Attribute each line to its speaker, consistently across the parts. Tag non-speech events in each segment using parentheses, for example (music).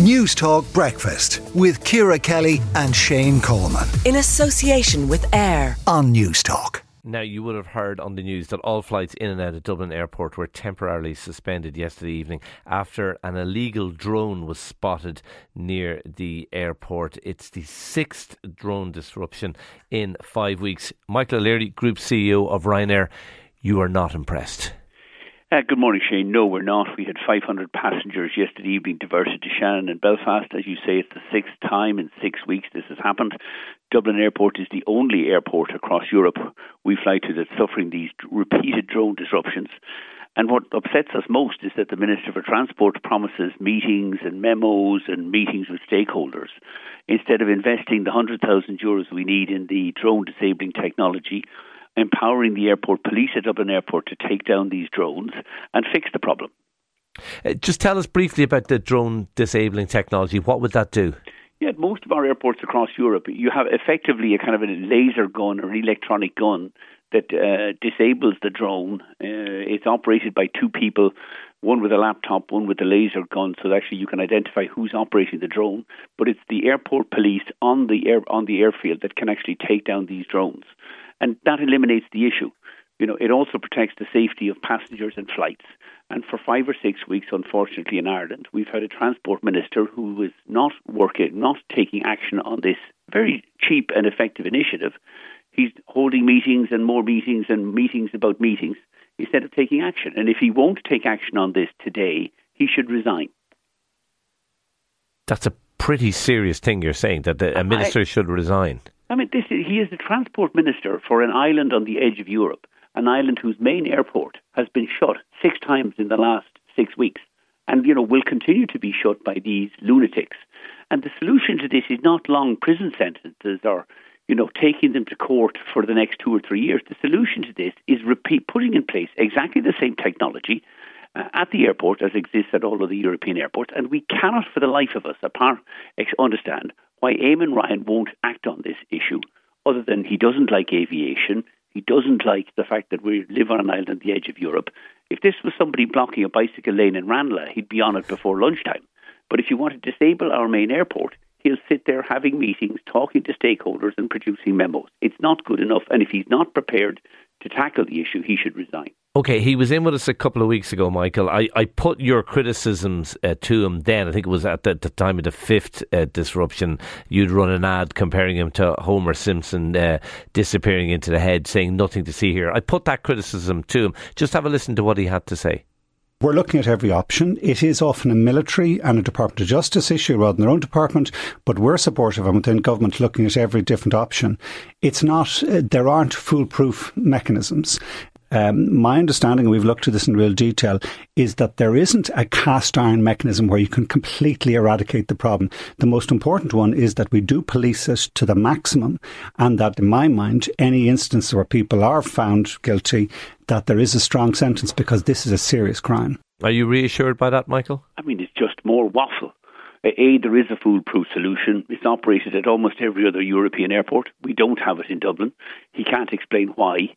Speaker 1: Newstalk Breakfast with Ciara Kelly and Shane Coleman.
Speaker 2: In association with AIR
Speaker 1: on Newstalk.
Speaker 3: Now, you would have heard on the news that all flights in and out of Dublin Airport were temporarily suspended yesterday evening after an illegal drone was spotted near the airport. It's the sixth drone disruption in five weeks. Michael O'Leary, Group CEO of Ryanair, you are not impressed.
Speaker 4: Uh, good morning, Shane. No, we're not. We had 500 passengers yesterday evening diverted to Shannon and Belfast. As you say, it's the sixth time in six weeks this has happened. Dublin Airport is the only airport across Europe we fly to that's suffering these repeated drone disruptions. And what upsets us most is that the Minister for Transport promises meetings and memos and meetings with stakeholders instead of investing the 100,000 euros we need in the drone disabling technology empowering the airport police at Dublin Airport to take down these drones and fix the problem.
Speaker 3: Uh, just tell us briefly about the drone disabling technology. What would that do?
Speaker 4: Yeah, most of our airports across Europe, you have effectively a kind of a laser gun or an electronic gun that uh, disables the drone. Uh, it's operated by two people, one with a laptop, one with a laser gun, so that actually you can identify who's operating the drone. But it's the airport police on the air on the airfield that can actually take down these drones and that eliminates the issue. You know, it also protects the safety of passengers and flights. And for five or six weeks, unfortunately, in Ireland, we've had a transport minister who is not working, not taking action on this very cheap and effective initiative. He's holding meetings and more meetings and meetings about meetings instead of taking action. And if he won't take action on this today, he should resign.
Speaker 3: That's a pretty serious thing you're saying that a minister I, should resign.
Speaker 4: I mean, this is, he is the transport minister for an island on the edge of Europe, an island whose main airport has been shut six times in the last six weeks, and you know will continue to be shut by these lunatics. And the solution to this is not long prison sentences or you know taking them to court for the next two or three years. The solution to this is repeat putting in place exactly the same technology uh, at the airport as exists at all of the European airports, and we cannot, for the life of us, apart understand why Eamon Ryan won't act on this issue, other than he doesn't like aviation, he doesn't like the fact that we live on an island at the edge of Europe. If this was somebody blocking a bicycle lane in Ranelagh, he'd be on it before lunchtime. But if you want to disable our main airport, he'll sit there having meetings, talking to stakeholders, and producing memos. It's not good enough. And if he's not prepared to tackle the issue, he should resign.
Speaker 3: Okay, he was in with us a couple of weeks ago, Michael. I, I put your criticisms uh, to him then. I think it was at the, the time of the fifth uh, disruption. You'd run an ad comparing him to Homer Simpson uh, disappearing into the head, saying nothing to see here. I put that criticism to him. Just have a listen to what he had to say.
Speaker 5: We're looking at every option. It is often a military and a Department of Justice issue rather than their own department, but we're supportive and within government looking at every different option. It's not, uh, there aren't foolproof mechanisms. Um, my understanding, and we've looked at this in real detail, is that there isn't a cast iron mechanism where you can completely eradicate the problem. The most important one is that we do police it to the maximum, and that, in my mind, any instance where people are found guilty, that there is a strong sentence because this is a serious crime.
Speaker 3: Are you reassured by that, Michael?
Speaker 4: I mean, it's just more waffle. A, there is a foolproof solution. It's operated at almost every other European airport. We don't have it in Dublin. He can't explain why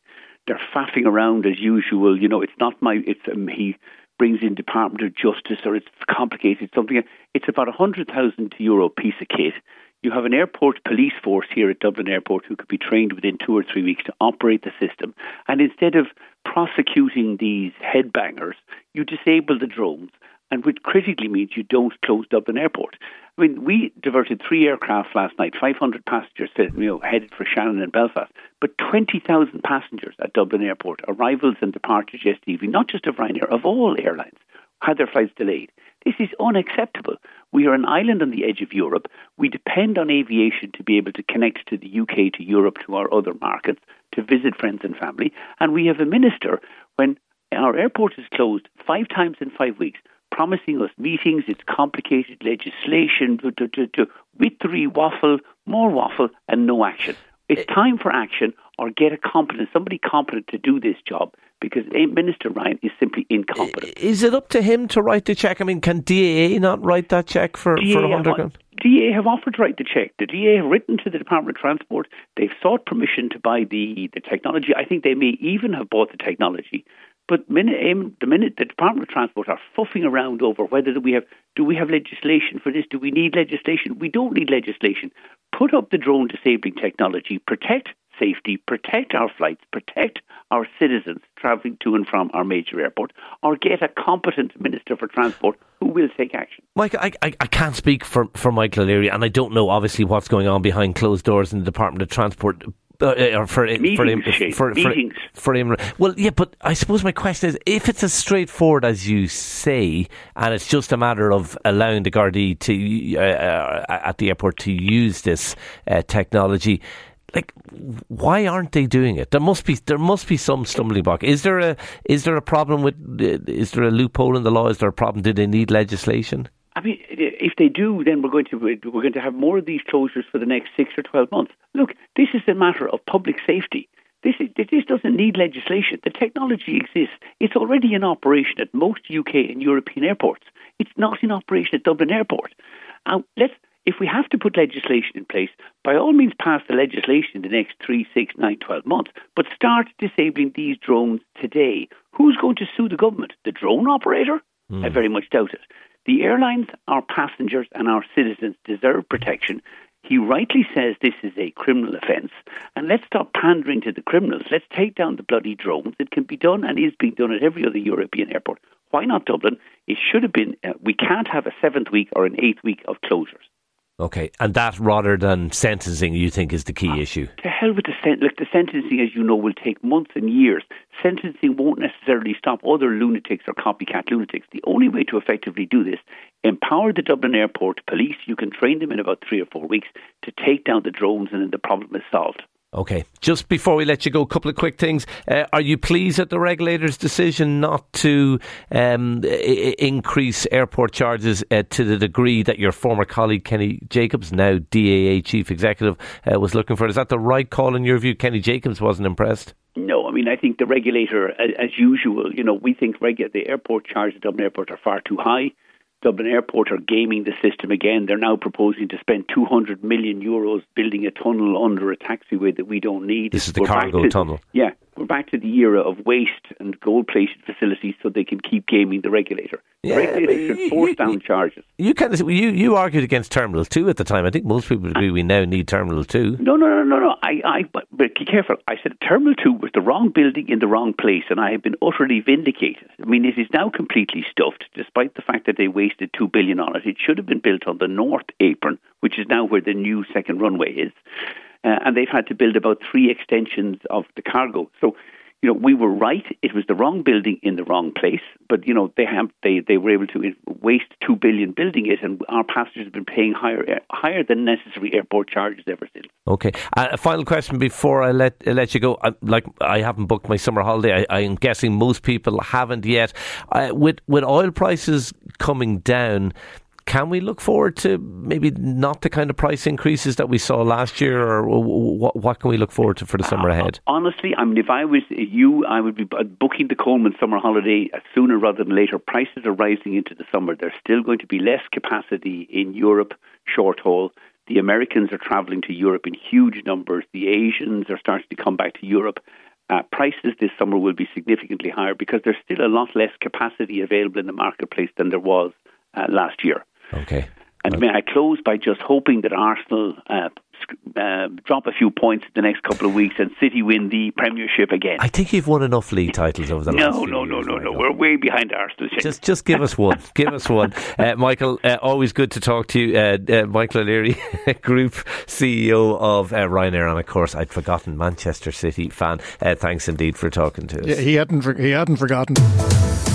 Speaker 4: they're faffing around as usual. You know, it's not my. It's um, he brings in Department of Justice or it's complicated something. It's about a hundred thousand euro piece of kit. You have an airport police force here at Dublin Airport who could be trained within two or three weeks to operate the system. And instead of prosecuting these headbangers, you disable the drones and which critically means you don't close Dublin Airport. I mean, we diverted three aircraft last night, 500 passengers you know, headed for Shannon and Belfast, but 20,000 passengers at Dublin Airport, arrivals and departures yesterday evening, not just of Ryanair, of all airlines, had their flights delayed. This is unacceptable. We are an island on the edge of Europe. We depend on aviation to be able to connect to the UK, to Europe, to our other markets, to visit friends and family. And we have a minister when our airport is closed five times in five weeks promising us meetings, it's complicated legislation, to, to, to, to wittery waffle, more waffle, and no action. It's eh. time for action or get a competent, somebody competent to do this job because Minister Ryan is simply incompetent.
Speaker 3: Is it up to him to write the check? I mean, can DAA not write that check for, DAA for 100 grand?
Speaker 4: DAA have offered to write the check. The DA have written to the Department of Transport. They've sought permission to buy the, the technology. I think they may even have bought the technology. But minute, the minute the Department of Transport are fuffing around over whether we have do we have legislation for this? Do we need legislation? We don't need legislation. Put up the drone disabling technology, protect safety, protect our flights, protect our citizens travelling to and from our major airport, or get a competent Minister for Transport who will take action.
Speaker 3: Mike, I, I, I can't speak for, for Michael O'Leary, and I don't know obviously what's going on behind closed doors in the Department of Transport. Uh, uh for,
Speaker 4: meetings,
Speaker 3: for
Speaker 4: for, meetings.
Speaker 3: for him. Well, yeah, but I suppose my question is, if it's as straightforward as you say, and it's just a matter of allowing the Gardaí to uh, uh, at the airport to use this uh, technology, like why aren't they doing it? There must be there must be some stumbling block. Is there a is there a problem with uh, is there a loophole in the law? Is there a problem? Do they need legislation?
Speaker 4: I mean, if they do, then we're going to we're going to have more of these closures for the next six or twelve months. Look, this is a matter of public safety. This is, this doesn't need legislation. The technology exists. It's already in operation at most UK and European airports. It's not in operation at Dublin Airport. Now, let's if we have to put legislation in place, by all means pass the legislation in the next three, six, nine, twelve months, but start disabling these drones today. Who's going to sue the government? The drone operator? Mm. I very much doubt it. The airlines, our passengers, and our citizens deserve protection. He rightly says this is a criminal offence, and let's stop pandering to the criminals. Let's take down the bloody drones. It can be done and is being done at every other European airport. Why not Dublin? It should have been. Uh, we can't have a seventh week or an eighth week of closures.
Speaker 3: Okay, and that rather than sentencing, you think is the key ah, issue?
Speaker 4: To hell with the sen- look. The sentencing, as you know, will take months and years. Sentencing won't necessarily stop other lunatics or copycat lunatics. The only way to effectively do this: empower the Dublin Airport police. You can train them in about three or four weeks to take down the drones, and then the problem is solved.
Speaker 3: Okay. Just before we let you go, a couple of quick things. Uh, are you pleased at the regulator's decision not to um, I- increase airport charges uh, to the degree that your former colleague Kenny Jacobs, now DAA chief executive, uh, was looking for? Is that the right call in your view? Kenny Jacobs wasn't impressed.
Speaker 4: No, I mean I think the regulator, as, as usual, you know, we think regu- the airport charges at Dublin Airport are far too high. Dublin Airport are gaming the system again. They're now proposing to spend 200 million euros building a tunnel under a taxiway that we don't need.
Speaker 3: This is the We're cargo
Speaker 4: to,
Speaker 3: tunnel.
Speaker 4: Yeah, we're back to the era of waste and gold-plated facilities, so they can keep gaming the regulator. The yeah, regulator should force down charges.
Speaker 3: You kind of you you argued against Terminal Two at the time. I think most people agree we now need Terminal Two.
Speaker 4: No, no, no, no, no. I, I, but, but be careful. I said Terminal Two was the wrong building in the wrong place, and I have been utterly vindicated. I mean, it is now completely stuffed, despite the fact that they wasted two billion on it. It should have been built on the north apron, which is now where the new second runway is uh, and they've had to build about three extensions of the cargo. So, you know, we were right. It was the wrong building in the wrong place, but you know they have they, they were able to waste two billion building it, and our passengers have been paying higher higher than necessary airport charges ever since.
Speaker 3: Okay, uh, a final question before I let uh, let you go. I, like I haven't booked my summer holiday. I, am guessing most people haven't yet. Uh, with with oil prices coming down, can we look forward to maybe not the kind of price increases that we saw last year, or what, what can we look forward to for the summer ahead?
Speaker 4: Uh, honestly, I mean, if I was you, I would be booking the Coleman summer holiday sooner rather than later. Prices are rising into the summer. There's still going to be less capacity in Europe short haul. The Americans are travelling to Europe in huge numbers. The Asians are starting to come back to Europe. Uh, prices this summer will be significantly higher because there's still a lot less capacity available in the marketplace than there was uh, last year.
Speaker 3: Okay.
Speaker 4: And may I close by just hoping that Arsenal uh, uh, drop a few points in the next couple of weeks and City win the Premiership again.
Speaker 3: I think you've won enough league titles over the
Speaker 4: no,
Speaker 3: last.
Speaker 4: No, no, no, no, no. We're way behind Arsenal.
Speaker 3: Just, just give us one. (laughs) give us one, uh, Michael. Uh, always good to talk to you, uh, uh Michael O'Leary, (laughs) Group CEO of uh, Ryanair, and of course I'd forgotten Manchester City fan. Uh, thanks indeed for talking to us.
Speaker 6: Yeah, he hadn't. For- he hadn't forgotten.